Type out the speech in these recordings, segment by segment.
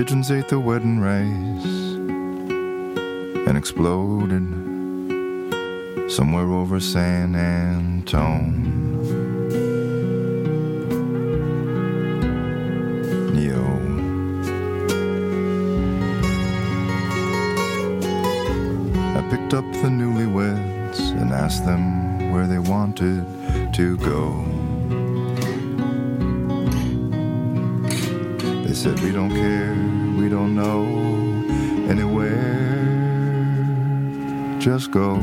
pigeons ate the wedding rice and exploded somewhere over San Antone. Just go.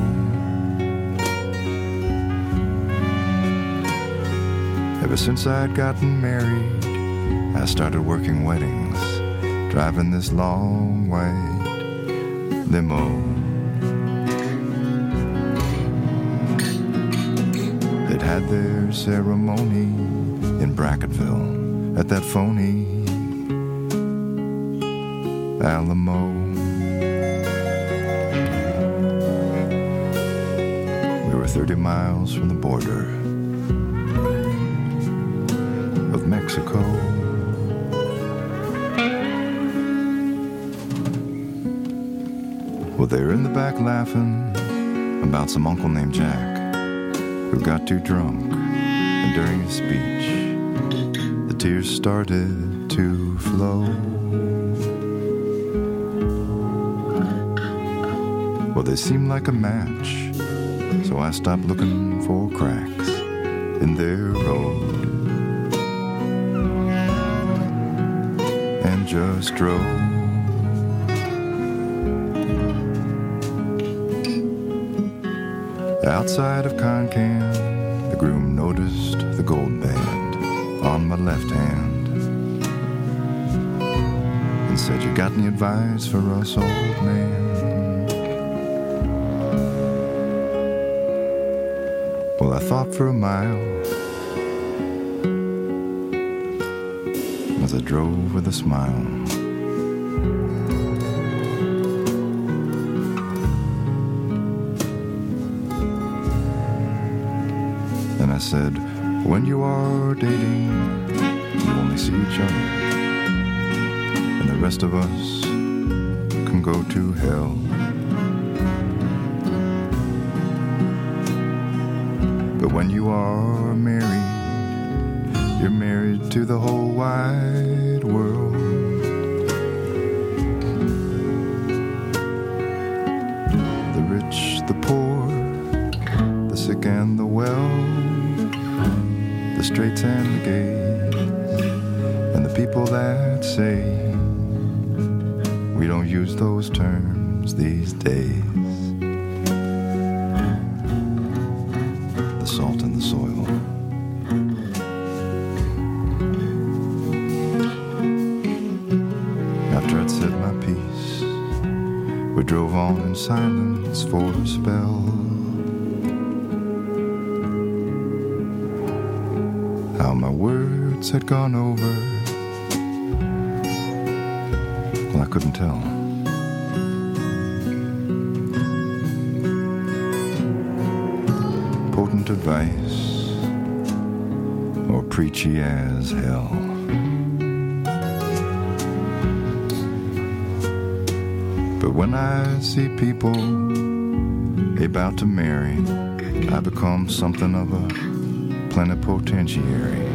Ever since I'd gotten married, I started working weddings, driving this long white limo. They'd had their ceremony in Brackettville at that phony Alamo. Were 30 miles from the border of Mexico. Well, they're in the back laughing about some uncle named Jack who got too drunk, and during his speech, the tears started to flow. Well, they seemed like a match, so I stopped looking for cracks in their road and just drove. Outside of Concan, the groom noticed the gold band on my left hand and said, You got any advice for us, old man? Well, I thought for a mile as I drove with a smile. And I said, when you are dating, you only see each other. And the rest of us can go to hell. When you are married, you're married to the whole wide world. The rich, the poor, the sick and the well, the straights and the gays, and the people that say we don't use those terms these days. Had gone over, well, I couldn't tell. Potent advice, or preachy as hell. But when I see people about to marry, I become something of a plenipotentiary.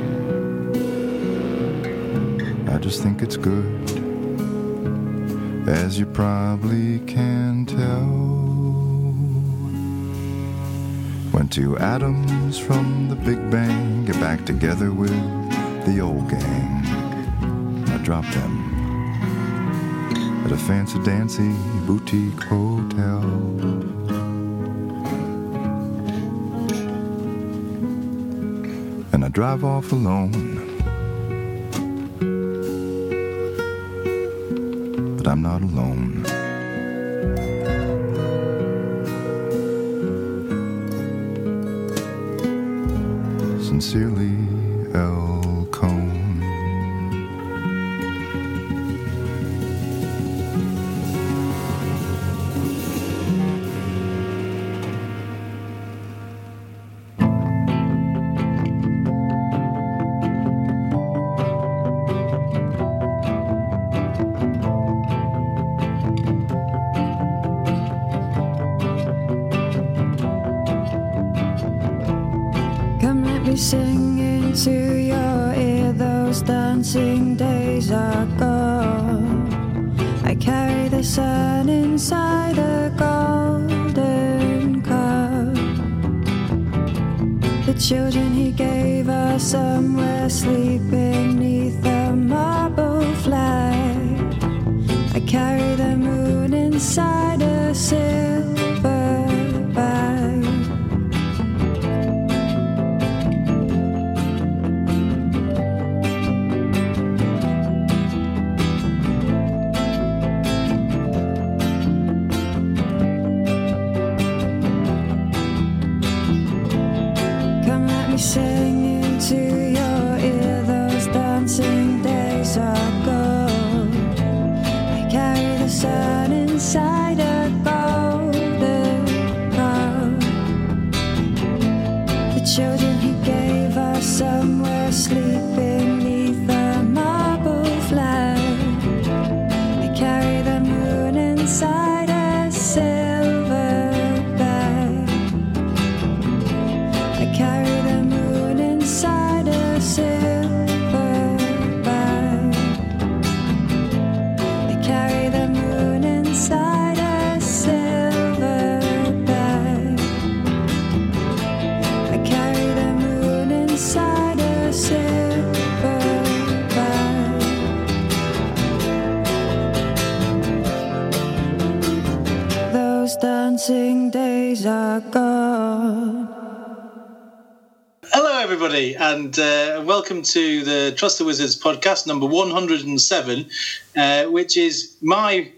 Just think it's good, as you probably can tell. When two atoms from the Big Bang get back together with the old gang, I drop them at a fancy dancy boutique hotel. And I drive off alone. I'm not alone. Sincerely, The children he gave us somewhere sleeping neath a marble flag. I carry the moon inside a silver dancing days are gone. Hello, everybody, and uh, welcome to the Trust the Wizards podcast number 107, uh, which is my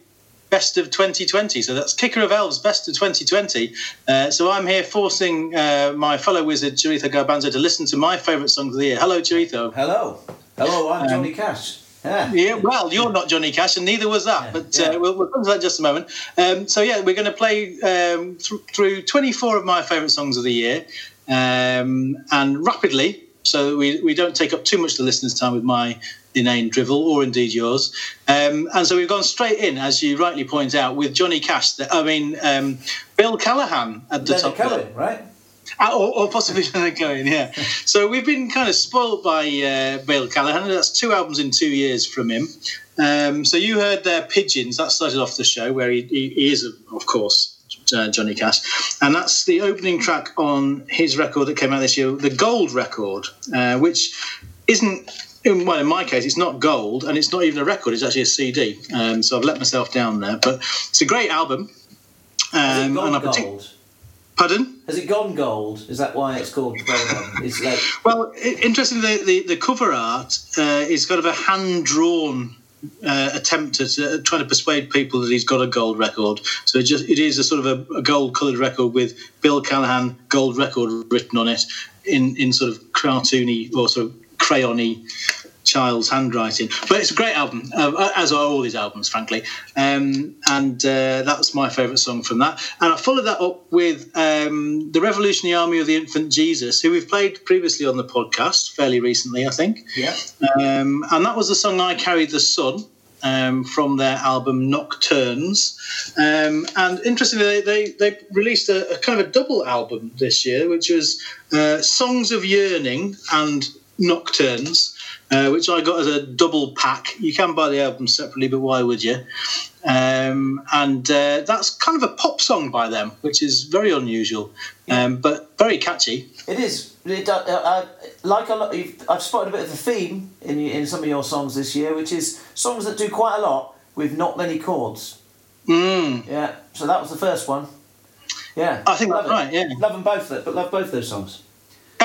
best of 2020. So that's Kicker of Elves best of 2020. Uh, so I'm here forcing uh, my fellow wizard, Charitha Garbanzo, to listen to my favourite songs of the year. Hello, Charitha. Hello. Hello, I'm Johnny Cash. Yeah. Yeah, well, you're not Johnny Cash, and neither was that. But yeah. uh, we'll, we'll come to that in just a moment. Um, so yeah, we're going to play um, th- through 24 of my favourite songs of the year, um, and rapidly, so that we we don't take up too much of the listeners' time with my inane drivel, or indeed yours. Um, and so we've gone straight in, as you rightly point out, with Johnny Cash. The, I mean, um, Bill Callahan at the Leonard top. Cohen, right? Uh, or, or possibly Leonard Cohen, yeah. So we've been kind of spoilt by uh, Bill Callahan. That's two albums in two years from him. Um, so you heard their Pigeons. That started off the show, where he, he, he is, of course, uh, Johnny Cash. And that's the opening track on his record that came out this year, the Gold record, uh, which isn't. In, well, in my case, it's not gold, and it's not even a record. It's actually a CD. Um, so I've let myself down there, but it's a great album. Um, gone and I partic- gold? Pardon? Has it gone gold? Is that why it's called Gold Album? It's like Well, interestingly, the, the, the cover art uh, is kind of a hand drawn uh, attempt at uh, trying to persuade people that he's got a gold record. So it just it is a sort of a, a gold coloured record with Bill Callahan gold record written on it in in sort of cartoony or sort of crayony child's handwriting. But it's a great album, uh, as are all his albums, frankly. Um, and uh, that's my favourite song from that. And I followed that up with um, the Revolutionary Army of the Infant Jesus, who we've played previously on the podcast fairly recently, I think. yeah. Um, and that was the song I Carried the Sun. Um, from their album Nocturnes, um, and interestingly, they, they, they released a, a kind of a double album this year, which was uh, Songs of Yearning and Nocturnes, uh, which I got as a double pack. You can buy the album separately, but why would you? Um, and uh, that's kind of a pop song by them, which is very unusual, um, but very catchy. It is. It, uh, uh, like a lot, you've, I've spotted a bit of a theme in in some of your songs this year, which is songs that do quite a lot with not many chords. Mm. Yeah. So that was the first one. Yeah. I think that's right, yeah. Love them both, but love both those songs.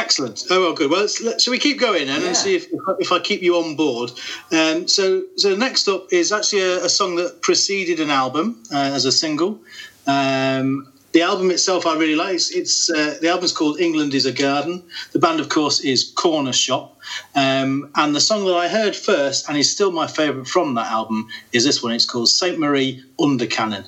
Excellent. Oh well, good. Well, shall we keep going then Yeah. and see if, if I keep you on board? Um, so, so next up is actually a, a song that preceded an album uh, as a single. Um, the album itself I really like. It's, it's uh, the album's called "England Is a Garden." The band, of course, is Cornershop, um, and the song that I heard first and is still my favourite from that album is this one. It's called "Saint Marie Under Canon."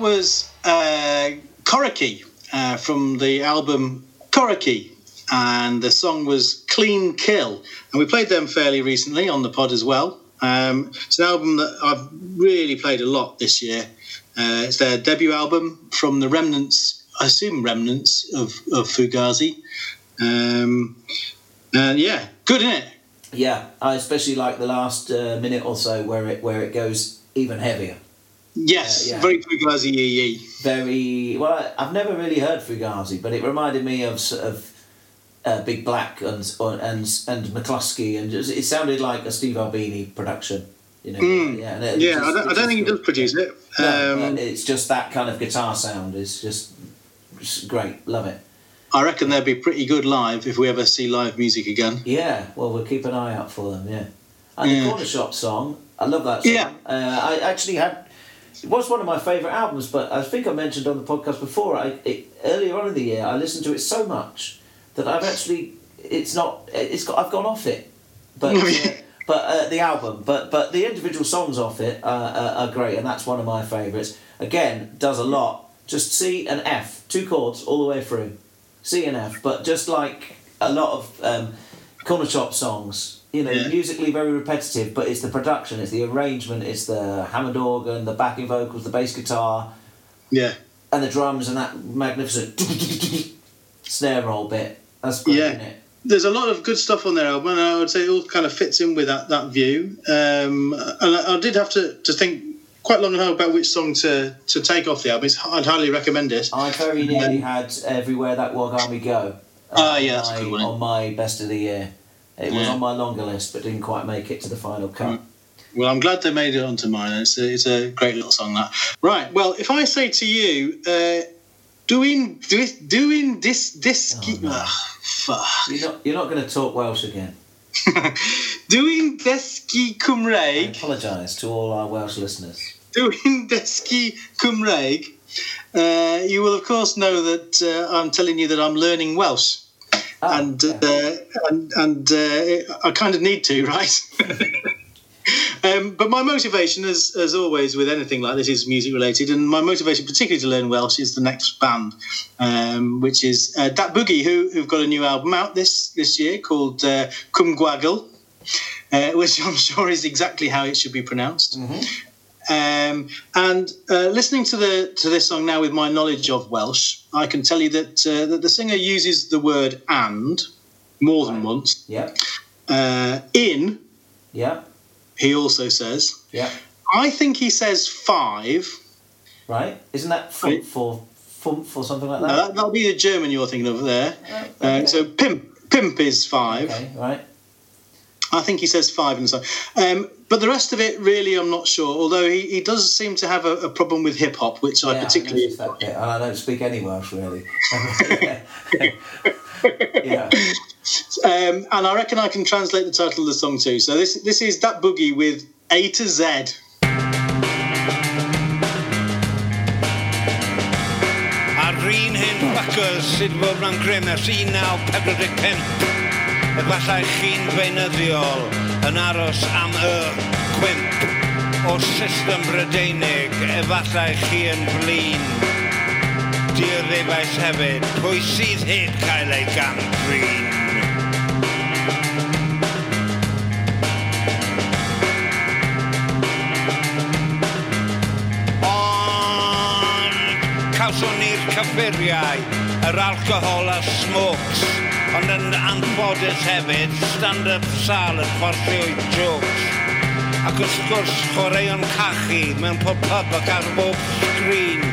Was uh, uh, from the album Coriky, and the song was Clean Kill. And we played them fairly recently on the pod as well. Um, it's an album that I've really played a lot this year. Uh, it's their debut album from the remnants, I assume remnants of, of Fugazi. Um, and yeah, good, isn't it? Yeah, I especially like the last uh, minute or so where it where it goes even heavier. Yes, Yeah, yeah. very Fugazi Very well. I've never really heard Fugazi, but it reminded me of sort of uh, Big Black and and and McLusky, and just, it sounded like a Steve Albini production. You know, yeah, and it-. Yeah, just- I don't, I don't think he does produce it. No, Um, it's just that kind of guitar sound is just, just great. Love it. I reckon they'd be pretty good live if we ever see live music again. Yeah, well, we'll keep an eye out for them. Yeah, and Yeah. the Corner Shop song, I love that song. Yeah. uh, I actually had. It was one of my favourite albums, but I think I mentioned on the podcast before. I it, earlier on in the year, I listened to it so much that I've actually it's not it's got I've gone off it, but. Uh, but uh, the album, but but the individual songs off it uh, are, are great, and that's one of my favourites. Again, does a lot. Just C and F, two chords all the way through. C and F, but just like a lot of um, corner shop songs, you know, Yeah. musically very repetitive, but it's the production, it's the arrangement, it's the Hammond organ, the backing vocals, the bass guitar, Yeah, and the drums, and that magnificent snare roll bit. That's great, Yeah. isn't it? there's a lot of good stuff on their album, and I would say it all kind of fits in with that that view. Um, and I, I did have to, to think quite long and hard about which song to, to take off the album. It's, I'd highly recommend it. I very nearly had everywhere that Wagon can go. uh, Ah, yeah, that's a good one. On my best of the year, it was on my longer list, but didn't quite make it to the final cut. Well, I'm glad they made it onto mine. It's a, it's a great little song that. Right. Well, if I say to you, uh, doing do, doing this this Oh, no. ah, fuck. You're not, you're not going to talk Welsh again. doing Deski I apologise to all our Welsh listeners. doing Deski Cymraeg, uh, you will of course know that uh, I'm telling you that I'm learning Welsh. Oh, and yeah. uh, and and uh, I kind of need to, right? um, but my motivation, as as always with anything like this, is music related, and my motivation, particularly to learn Welsh, is the next band, um, which is uh, Datblygu, who who've got a new album out this this year called uh, Cwm Gwagle, uh, which I'm sure is exactly how it should be pronounced. Um, and uh, listening to the to this song now with my knowledge of Welsh, I can tell you that uh, that the singer uses the word "and" more than once. Yeah, Uh, in yeah, he also says. yeah. I think he says five. Right? Isn't that fump for fump or something like that? that, that'll be the German you're thinking of there. Right, Uh, okay. so pimp pimp is five. Okay, right. I think he says five in the song. Um, but the rest of it, really, I'm not sure. Although he, he does seem to have a, a problem with hip hop, which I particularly. noticed that bit. And I don't speak any Welsh really. yeah. Um, and I reckon I can translate the title of the song too. So this this is Datblygu with A to Z. A'r un hyn fuckers sydd fod mewn grym ers 1945 Efallai chi'n beunyddiol yn aros am y cwimp o system Brydeinig efallai chi yn flin. Diryfais hefyd, pwy sydd heb cael ei gan drin. Ond, cawson ni'r cyffuriau, yr alcohol a smokes, ond yn anffodus hefyd, stand-up sal yn fforsio i jokes. Ac wrth gwrs, chwaraeon cachu mewn pob pub ac ar bob sgrin,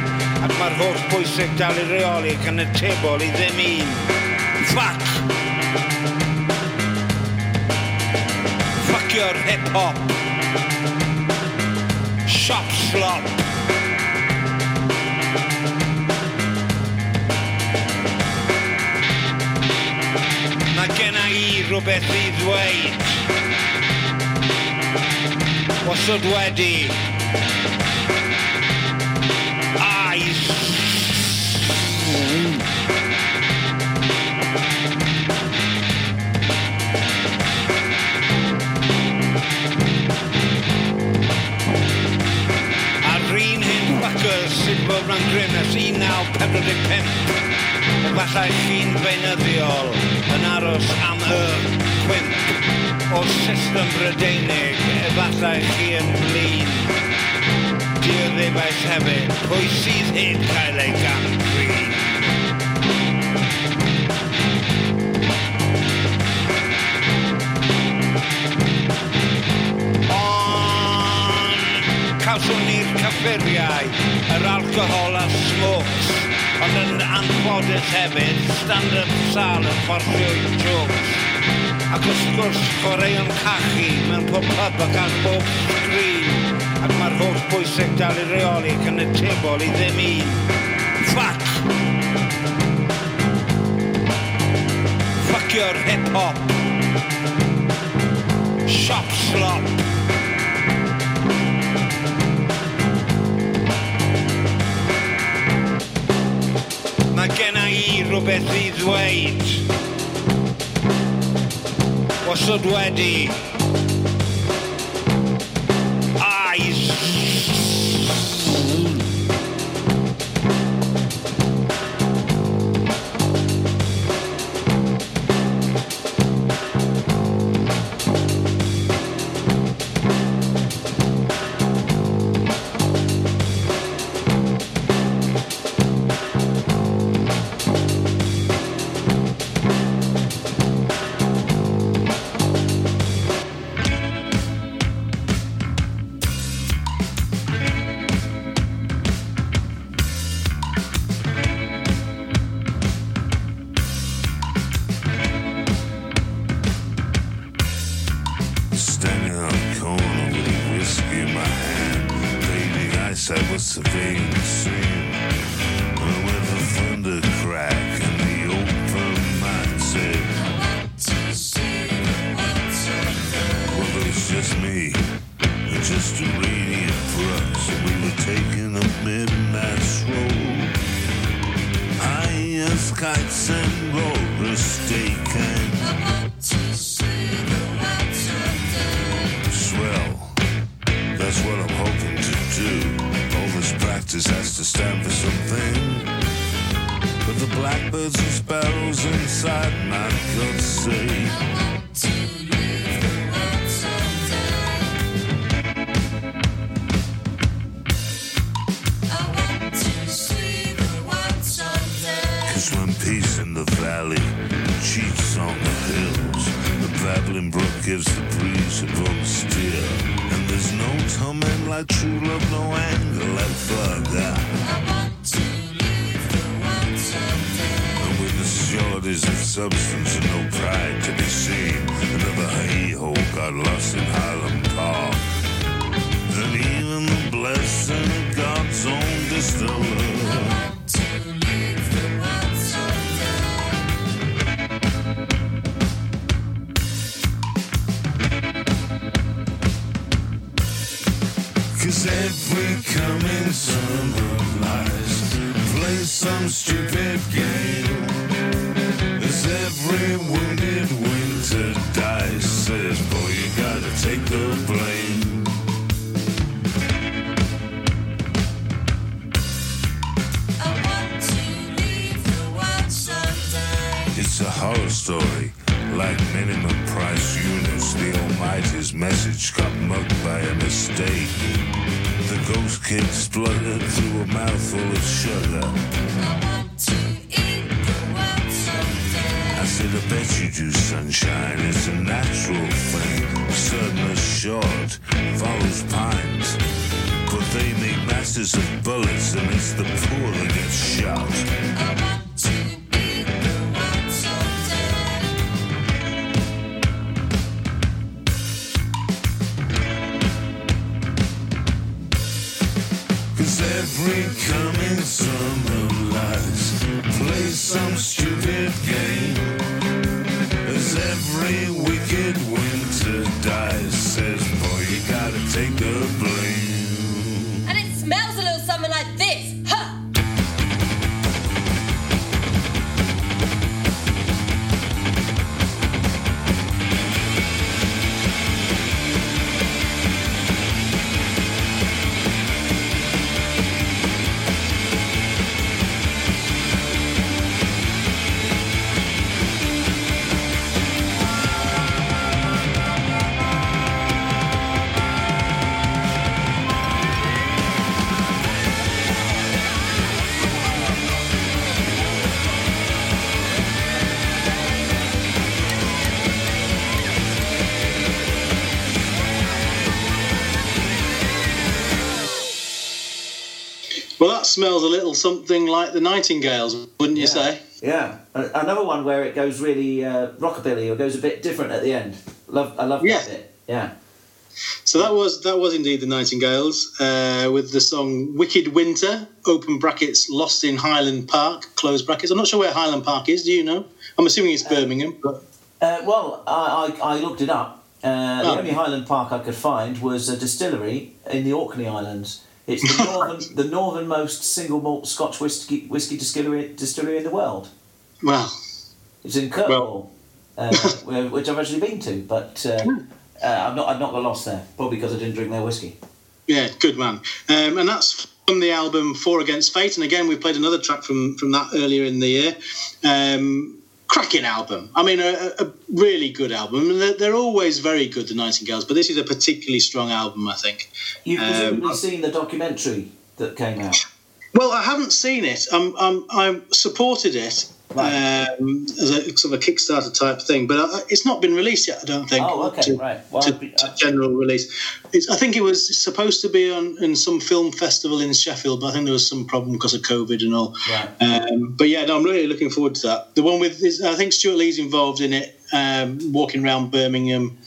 ac mae'r holl bwysig dal i reoli gan y tebol i ddim un. Fuck! Fuck your hip-hop! Shop slop! rhywbeth i ddweud. Wasod wedi. Ai. A'r un hyn ffacwr sy'n bod rhan grym ers 1945. Efallai chi'n feunyddiol yn aros am y chwimp o'r system Brydeinig efallai chi yn flin. Dioddefaeth hefyd, pwy sydd heb cael ei gan green. Ond, cawswn ni'r cyffuriau, yr alcohol a smokes ond yn anffodus hefyd, stand-up sal yn fforsio'i jokes. Ac wrth gwrs, chwaraeon cachu mewn pob pub ac ar bob sgrin, ac mae'r holl bwysig dal i reoli ac yn y tebol i ddim un. Fuck! Fuck your hip-hop! Shop slop! I rhywbeth i ddweud. Got lost in Harlem Park. And even the blessing of God's own distiller. Cause every coming summer lies play some stupid The ghost kid spluttered through a mouthful of sugar. I said, I bet you do, sunshine. It's a natural thing. As short, follows pines. But they make masters of bullets, and it's the poor that get shot. Smells a little something like the Nightingales, wouldn't you Yeah. say? Yeah, another one where it goes really uh, rockabilly or goes a bit different at the end. Love, I love Yeah. that bit. Yeah. So that was that was indeed the Nightingales uh, with the song "Wicked Winter" (open brackets) "Lost in Highland Park" close brackets. I'm not sure where Highland Park is. Do you know? I'm assuming it's Birmingham. But Uh, well, I, I, I looked it up. Uh, the Oh. only Highland Park I could find was a distillery in the Orkney Islands. It's the northern, the northernmost single malt Scotch whiskey, whiskey distillery, distillery in the world. well, It's in Kirkwall, uh, which I've actually been to, but uh, uh, I've not I've not got lost there, probably because I didn't drink their whiskey. yeah, good man. Um, and that's from the album Four Against Fate. And again, we played another track from from that earlier in the year. Um, cracking album. I mean, a, a really good album. And they're, they're always very good, the Nightingales, but this is a particularly strong album, I think. You've Um, seen the documentary that came out. Well, I haven't seen it. I'm, I'm, I'm supported it Right. um, as a sort of a Kickstarter type thing, but I, it's not been released yet. I don't think. Oh, okay, to, right. Well, to, be- to general release. It's, I think it was supposed to be on in some film festival in Sheffield, but I think there was some problem because of COVID and all. Right. Um, but yeah, no, I'm really looking forward to that. The one with, is, I think Stewart Lee's involved in it, um, walking around Birmingham.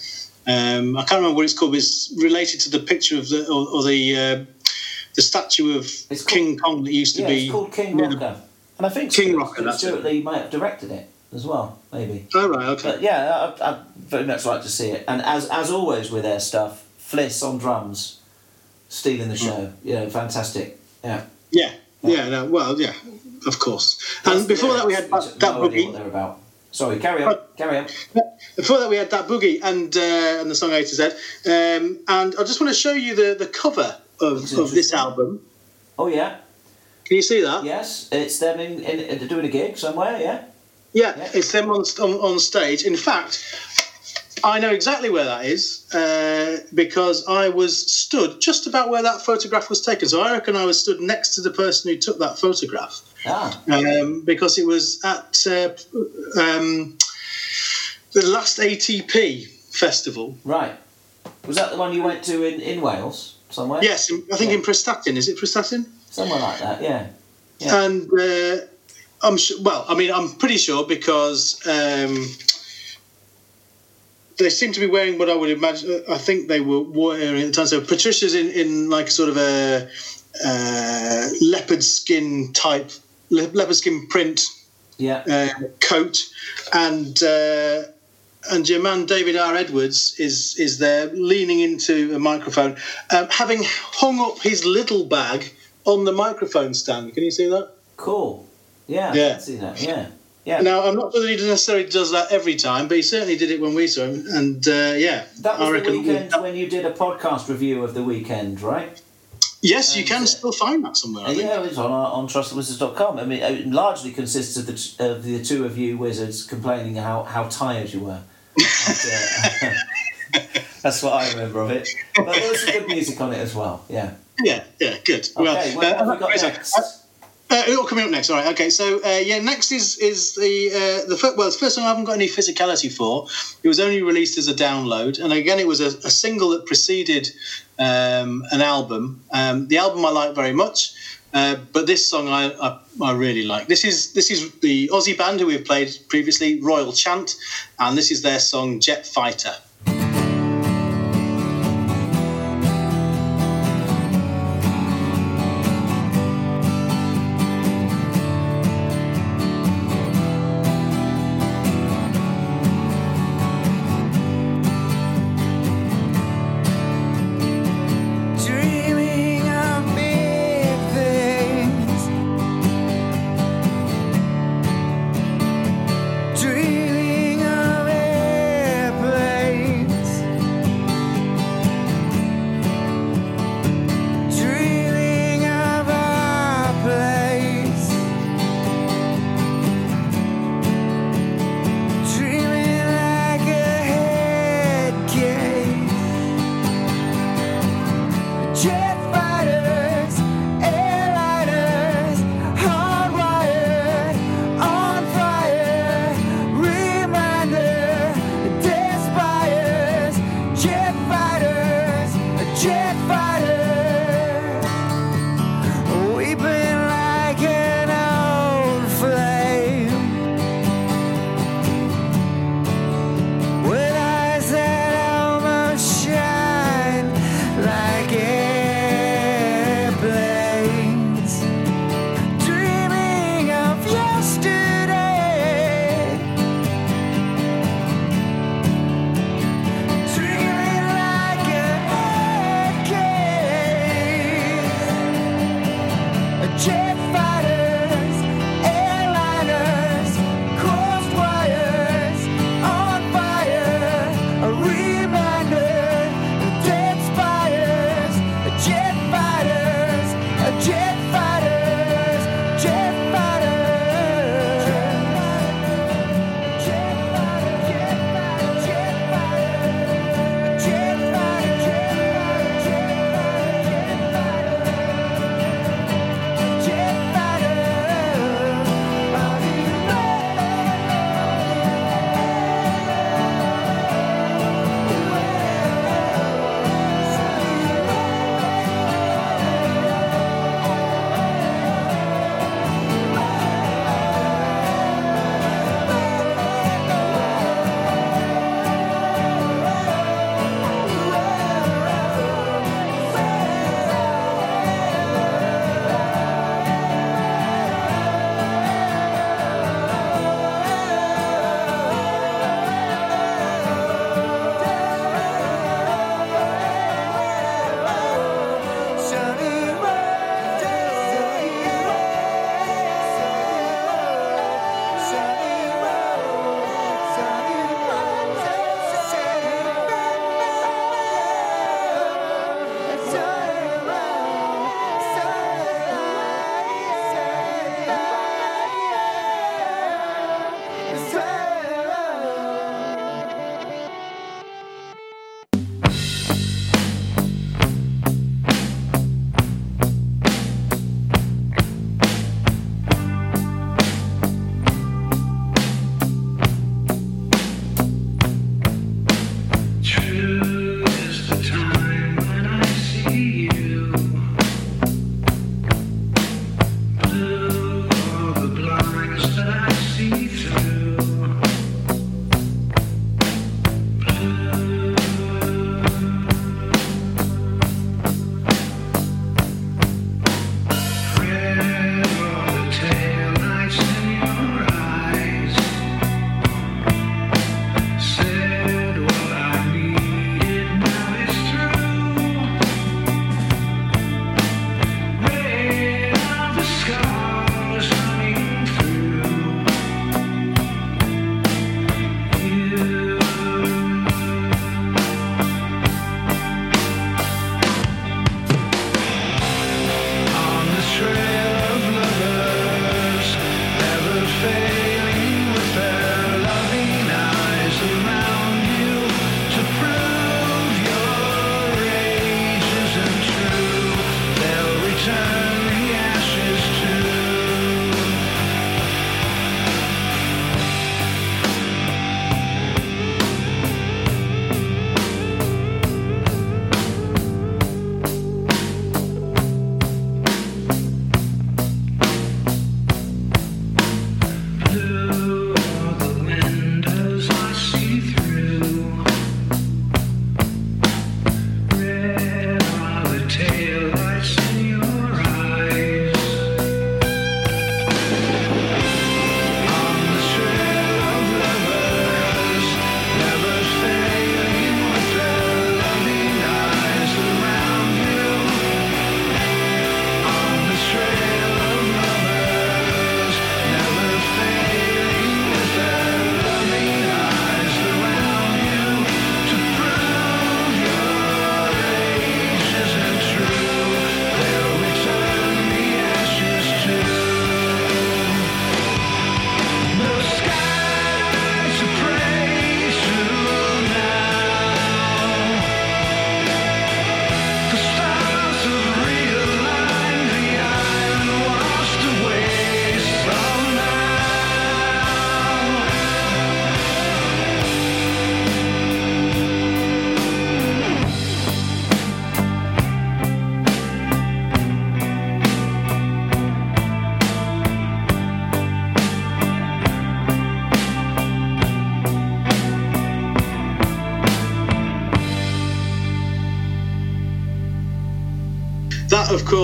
Um, I can't remember what it's called. But it's related to the picture of the or, or the uh, the statue of called- King Kong that used to yeah, be. it's called King Rocker, and I think King Rocker, that's Stewart it. Lee might have directed it as well, maybe. Oh right, okay. But yeah, I, I'd very much like to see it. And as as always with their stuff, Fliss on drums, stealing the show. You know, fantastic. Yeah. Yeah, yeah, no, well, yeah, of course. And before that, we had that, that no idea what boogie. they're about. Sorry, carry on. Carry on. Before that, we had that boogie and uh, and the song A to Z. Um, and I just want to show you the, the cover of, of this album. Oh yeah, Can you see that? yes, it's them in, in, in doing a gig somewhere. Yeah. Yeah, Yeah. it's them on, on on stage. In fact, I know exactly where that is uh, because I was stood just about where that photograph was taken. So I reckon I was stood next to the person who took that photograph. Ah, um, because it was at uh, um, the last ATP festival. right. Was that the one you went to in, in Wales somewhere? Yes, I think in Prestatyn. Is it Prestatyn? Somewhere like that. Yeah. Yeah. And uh, I'm sure, well, I mean, I'm pretty sure because um, they seem to be wearing what I would imagine. I think they were wearing at the time. So Patricia's in, in like sort of a uh, leopard skin type, le- leopard skin print Yeah. uh, coat, and uh, and your man David R. Edwards is is there leaning into a microphone, um, having hung up his little bag on the microphone stand. Can you see that? Cool. Yeah. Yeah. I can see that. Yeah. Yeah. Now I'm not sure that he necessarily does that every time, but he certainly did it when we saw him, and uh, yeah, That was I the reckon. weekend when you did a podcast review of the weekend, right? Yes, you can uh, still find that somewhere. I think. Yeah, it's on on trustthewizards.com. I mean, it largely consists of the, t- of the two of you wizards complaining how, how tired you were. After- that's what I remember of it. But there was some good music on it as well. Yeah. Yeah, yeah, good. Okay, well, uh, we next? Uh, it'll coming up next. All right. Okay. So uh, yeah, next is is the uh, the first, well, it's the first song I haven't got any physicality for. It was only released as a download, and again, it was a, a single that preceded um, an album. Um, the album I like very much, uh, but this song I, I I really like. This is this is the Aussie band who we've played previously, Royal Chant, and this is their song Jet Fighter.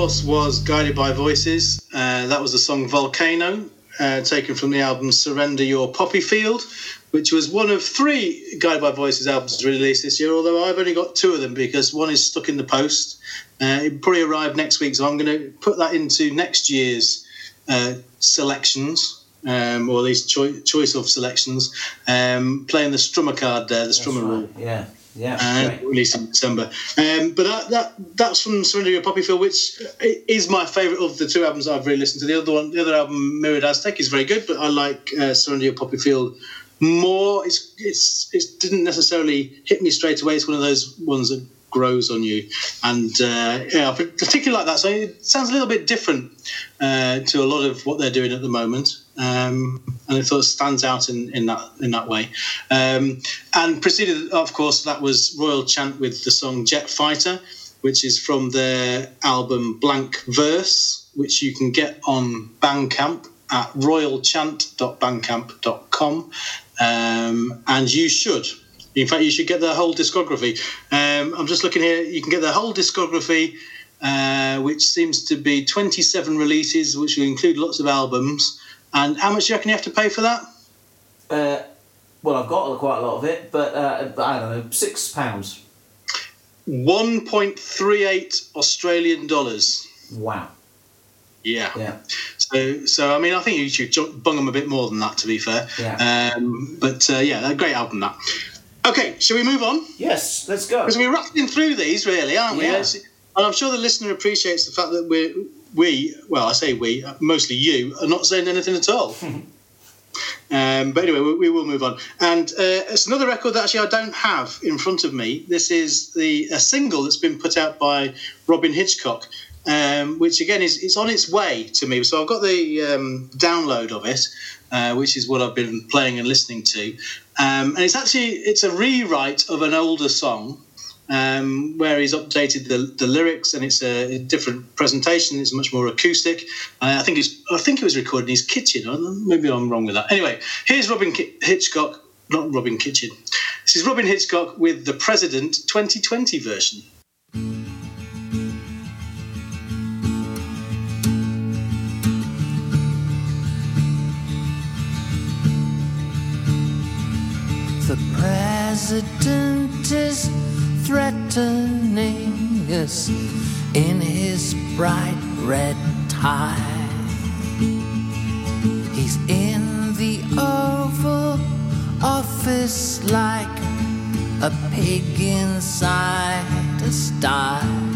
Course, was Guided by Voices. Uh, that was the song Volcano, uh, taken from the album Surrender Your Poppy Field, which was one of three Guided by Voices albums released this year, although I've only got two of them because one is stuck in the post. Uh, it probably arrive next week, so I'm going to put that into next year's uh, selections. Um, or at least choi- choice of selections, um, playing the strummer card there, the That's strummer rule. Yeah, yeah. uh, great. released in December. Um, but that, that that's from Surrender Your Poppy Field, which is my favourite of the two albums I've really listened to. The other one, the other album, Mirrored Aztec, is very good, but I like uh, Surrender Your Poppy Field more. It's it's it didn't necessarily hit me straight away. It's one of those ones that grows on you, and uh, yeah, particularly like that. So it sounds a little bit different uh, to a lot of what they're doing at the moment. Um, and it sort of stands out in, in that in that way. Um, and preceded, of course, that was Royal Chant with the song Jet Fighter, which is from their album Blank Verse, which you can get on Bandcamp at royalchant.bandcamp.com. Um, and you should. In fact, you should get their whole discography. Um, I'm just looking here. You can get their whole discography, uh, which seems to be 27 releases, which will include lots of albums. And how much do you reckon you have to pay for that? Uh, well, I've got quite a lot of it, but uh, I don't know, six pounds. 1.38 Australian dollars. Wow. Yeah. Yeah. So, so I mean, I think you should bung them a bit more than that, to be fair. Yeah. Um, but uh, yeah, a great album that. Okay, shall we move on? Yes, let's go. Because we're rattling through these, really, aren't we? Yeah. And I'm sure the listener appreciates the fact that we're we, well, I say we, mostly you, are not saying anything at all. um, but anyway, we, we will move on. And uh, it's another record that actually I don't have in front of me. This is the a single that's been put out by Robyn Hitchcock, um, which again is it's on its way to me. So I've got the um, download of it, uh, which is what I've been playing and listening to. Um, and it's actually it's a rewrite of an older song um, where he's updated the, the lyrics and it's a, different presentation. It's much more acoustic. Uh, I think it's I think it was recorded in his kitchen. Maybe I'm wrong with that. Anyway, here's Robin Ki- Hitchcock, not Robin Kitchen. This is Robyn Hitchcock with the President 2020 version. The president is threatening us in his bright red tie. He's in the Oval Office like a pig inside a sty.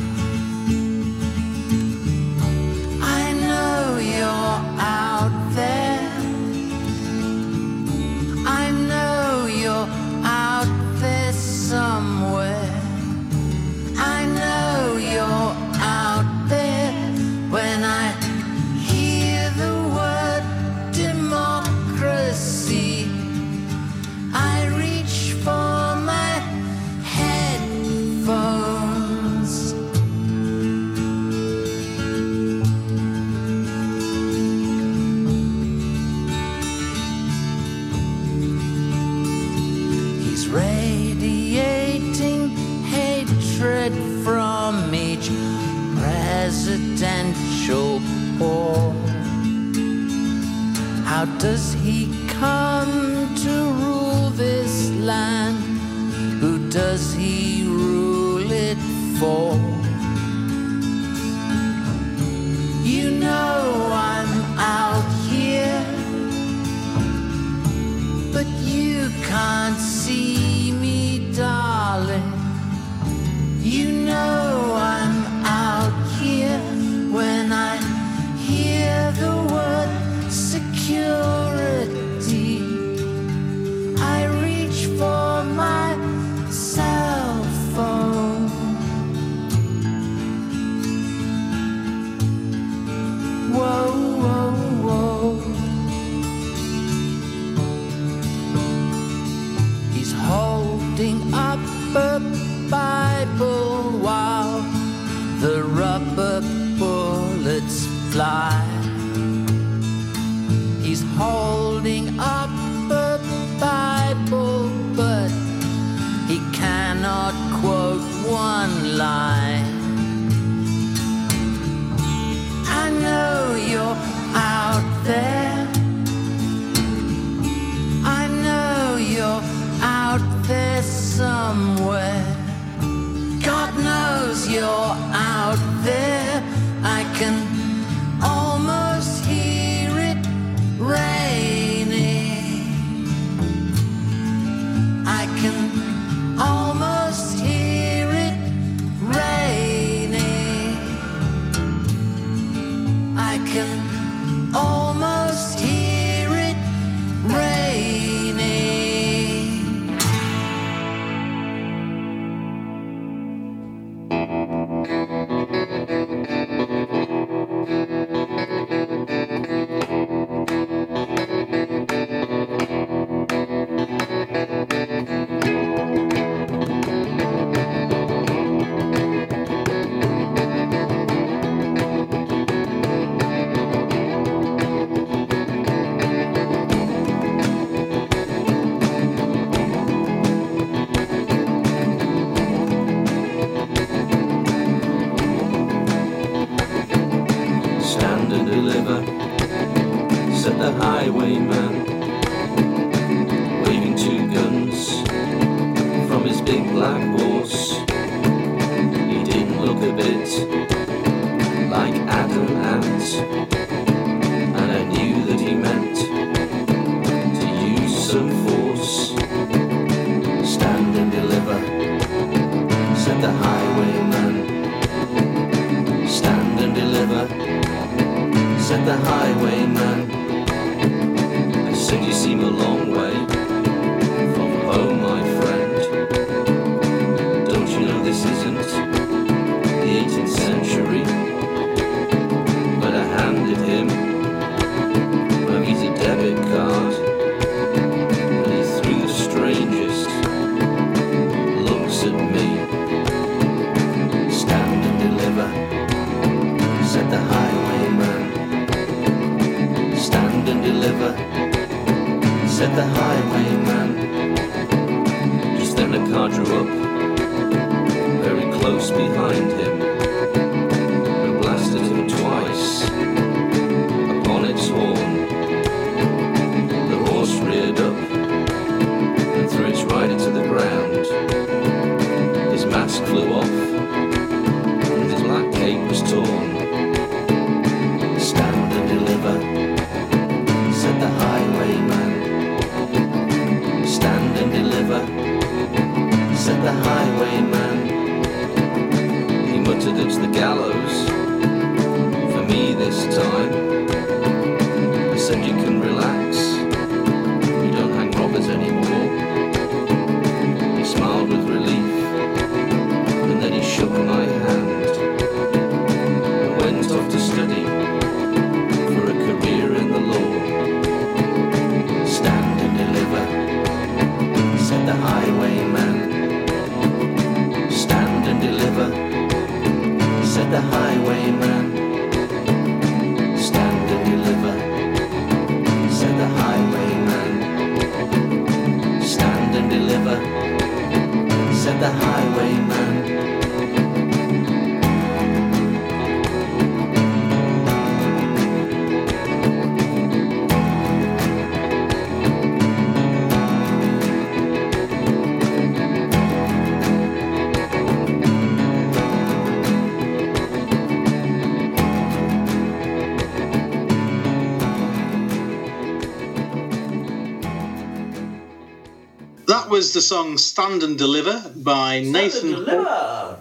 Was the song "Stand and Deliver" by Nathan. Hall.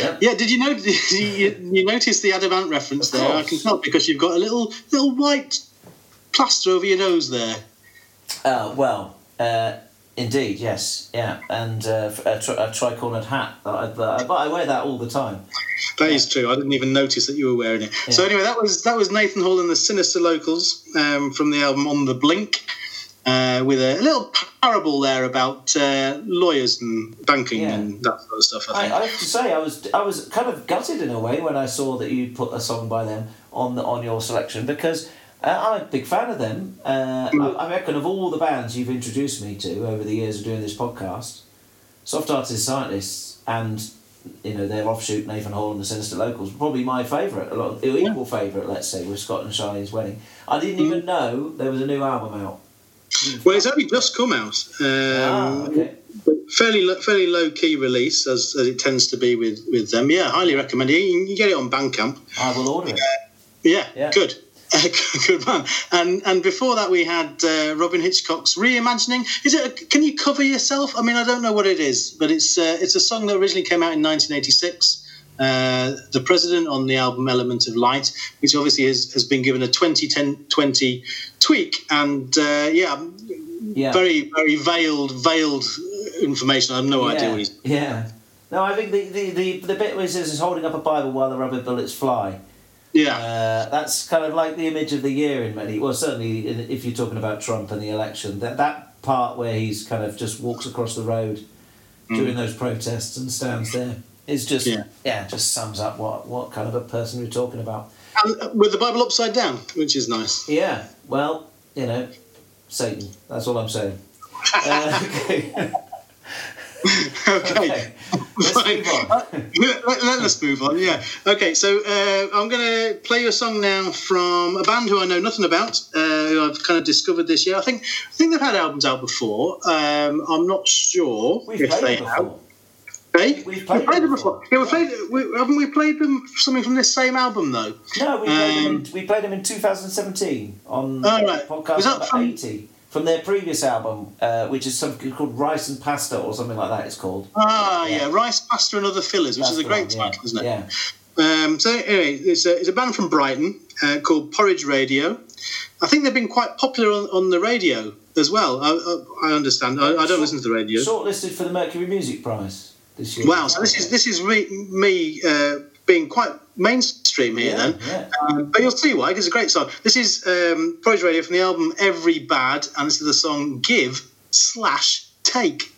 Yep. Yeah, did you know? You, you noticed the Adam Ant reference there? I can tell because you've got a little little white plaster over your nose there. Uh, well, uh, indeed, yes, yeah, and uh, a, tri- a tricornered hat. That I, that I, but I wear that all the time. That is true. I didn't even notice that you were wearing it. So anyway, that was that was Nathan Hall and the Sinister Locals um, from the album On the Blink, uh, with a little parable there about uh, lawyers and banking Yeah. and that sort of stuff. I I, think. I have to say, I was I was kind of gutted in a way when I saw that you put a song by them on the, on your selection because uh, I'm a big fan of them. Uh, Mm. I, I reckon of all the bands you've introduced me to over the years of doing this podcast, Soft Artists Scientists and you know their offshoot Nathan Hall and the Sinister Locals probably my favourite, a lot of, equal favourite, let's say, with Scott and Charlene's Wedding. I didn't even know there was a new album out. Well, it's only just come out. Um, Ah, okay. fairly lo- fairly low key release as, as it tends to be with with them. Yeah, highly recommend it. You can get it on Bandcamp. I will order it. Yeah, Yeah. good. good man. And and before that we had uh, Robyn Hitchcock's reimagining. Is it? A, can you cover yourself? I mean, I don't know what it is, but it's uh, it's a song that originally came out in 1986. Uh, the president on the album Element of Light, which obviously has, has been given a 2010 20 tweak, and uh, yeah, Yeah. very very veiled veiled information. I have no idea yeah. what he's. Yeah. No, I think the, the, the, the bit where he says he's holding up a Bible while the rubber bullets fly. Yeah, Uh, that's kind of like the image of the year in many. Well, certainly in- if you're talking about Trump and the election, that that part where he's kind of just walks across the road during those protests and stands there is just Yeah. yeah, just sums up what what kind of a person we're talking about. and, uh, with the Bible upside down, which is nice. Yeah. Well, you know, Satan. That's all I'm saying. Uh, okay. okay. Let's move on. Uh, let, let us move on. Yeah. Okay. So uh, I'm going to play you a song now from a band who I know nothing about. Uh, who I've kind of discovered this year. I think I think they've had albums out before. Um, I'm not sure We've if they have. Hey? We've played them them before. Yeah, we played. We, haven't we played them something from this same album though? No, we played, them Um, in, we played them in 2017 on Oh, right. podcast Was that number from- 80 from their previous album, uh, which is something called Rice and Pasta or something like that. It's called. Ah, Yeah. yeah, Rice, Pasta, and Other Fillers, which That's is a great one, title, isn't it? Yeah. Um, so anyway, it's a, it's a band from Brighton uh, called Porridge Radio. I think they've been quite popular on, on the radio as well. I, I, I understand. I, I don't listen to the radio. Shortlisted for the Mercury Music Prize. Wow. So this is this is re, me uh, being quite mainstream here Yeah, then. yeah. Um, but you'll see why. It's a great song. This is um, Radio from the album Every Bad, and this is the song Give slash Take.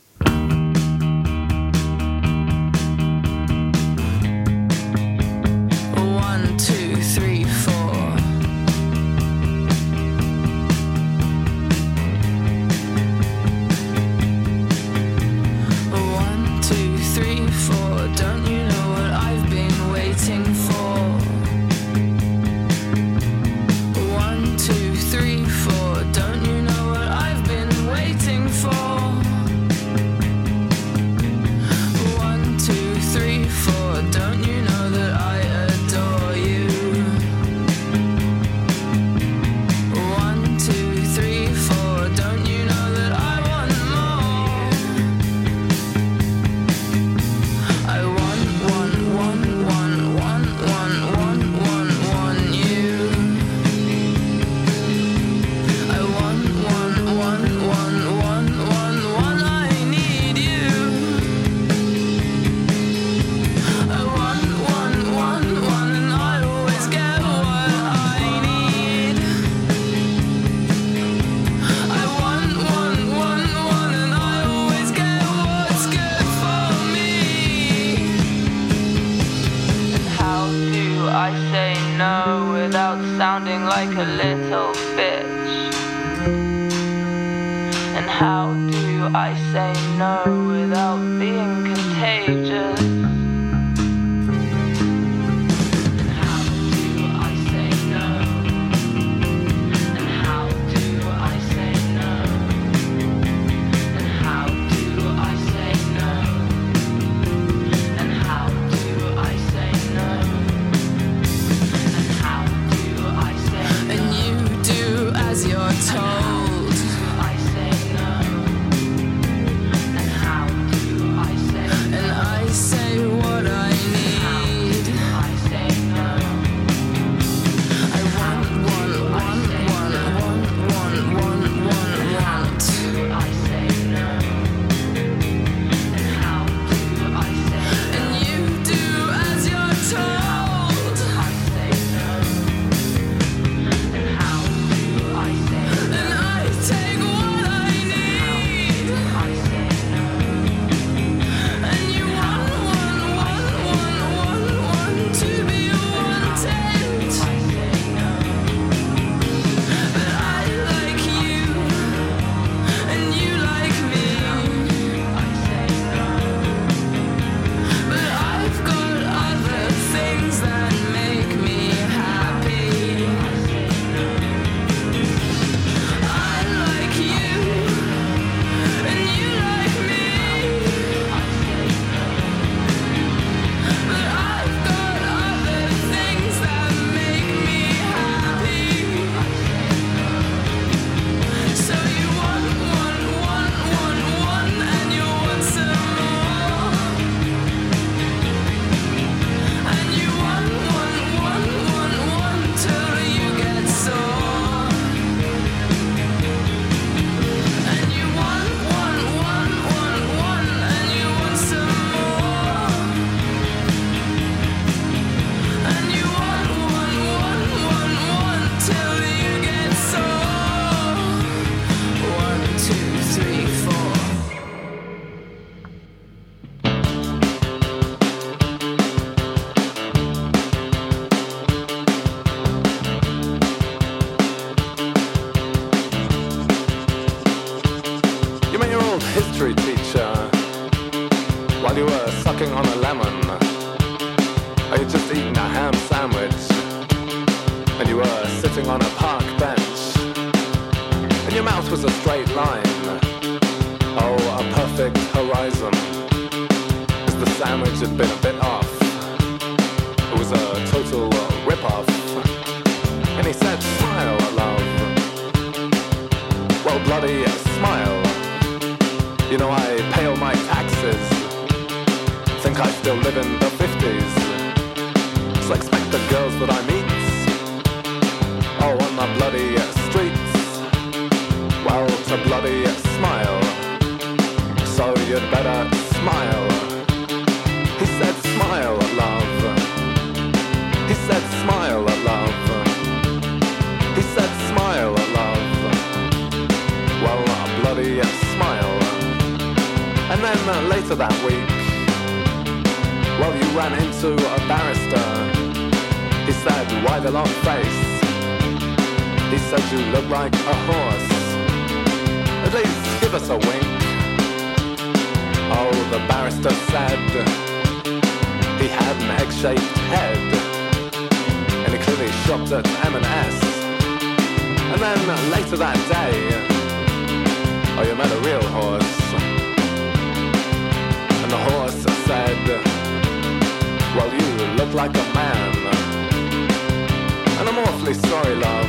Awfully sorry, love.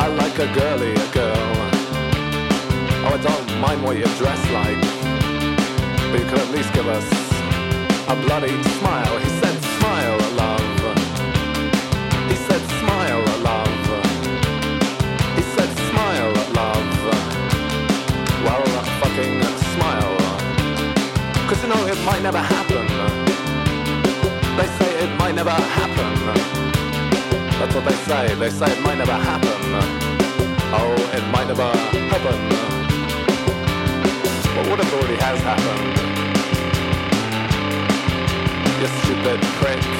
I like a girly girl. Oh, I don't mind what you dress like." But you could at least give us a bloody smile. He said, smile, love. He said, smile, love. He said, smile, love. Well, fucking smile. Cause you know it might never happen. They say it might never happen. That's what they say. They say it might never happen. Oh, it might never happen. But what if it already has happened? You stupid prick.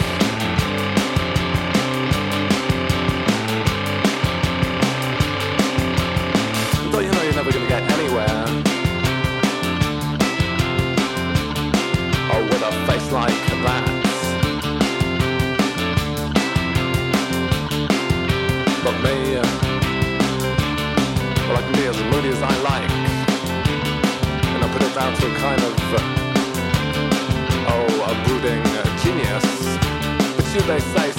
A kind of, uh, oh, a brooding genius. But should they say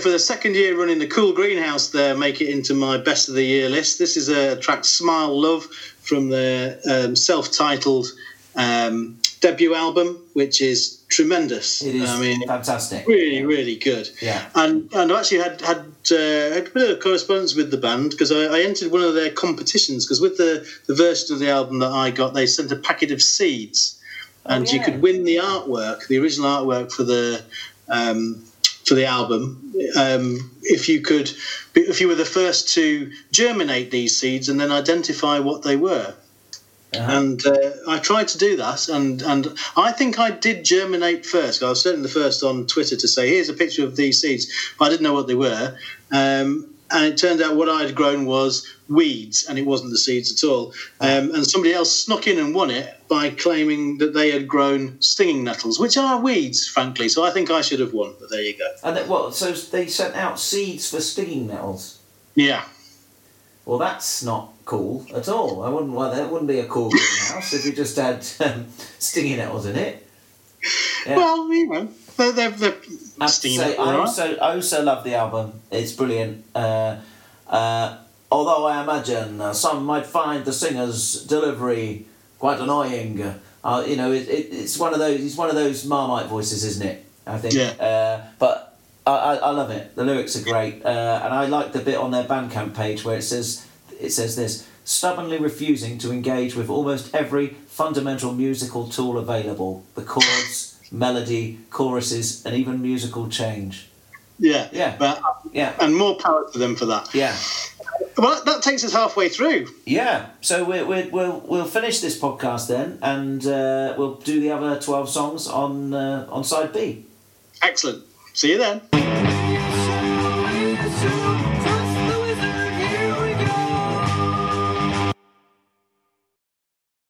for the second year running the Cool Greenhouse, there make it into my best of the year list. This is a track "Smile Love" from their um, self-titled um, debut album, which is tremendous. It is I mean, fantastic. really, really good. Yeah. And and I actually had had uh, had a bit of correspondence with the band because I, I entered one of their competitions because with the the version of the album that I got, they sent a packet of seeds, and you yeah. could win the artwork, the original artwork for the. Um, for the album, um, if you could, if you were the first to germinate these seeds and then identify what they were, Uh-huh. and uh, I tried to do that, and and I think I did germinate first. I was certainly the first on Twitter to say, "Here's a picture of these seeds," but I didn't know what they were. Um, and it turned out what I had grown was weeds, and it wasn't the seeds at all. Um, and somebody else snuck in and won it by claiming that they had grown stinging nettles, which are weeds, frankly. So I think I should have won. But there you go. And what? So they sent out seeds for stinging nettles. Yeah. Well, that's not cool at all. I wouldn't. Well, that wouldn't be a cool greenhouse if you just had um, stinging nettles in it. Yeah. Well, you know, they're, they're, they're I have to stinging say, I also, I also love the album. It's brilliant. Uh, uh, although I imagine uh, some might find the singer's delivery quite annoying. Uh, you know, it, it, it's one of those. It's one of those Marmite voices, isn't it? I think. Yeah. Uh, but I, I, I love it. The lyrics are great, uh, and I like the bit on their Bandcamp page where it says it says this stubbornly refusing to engage with almost every fundamental musical tool available. The chords, melody, choruses, and even musical change. Yeah, Yeah. But, Yeah. and more power to them for that. Yeah. Well, that takes us halfway through. Yeah, so we we we'll we'll finish this podcast then, and uh, we'll do the other twelve songs on uh, on side B. Excellent. See you then.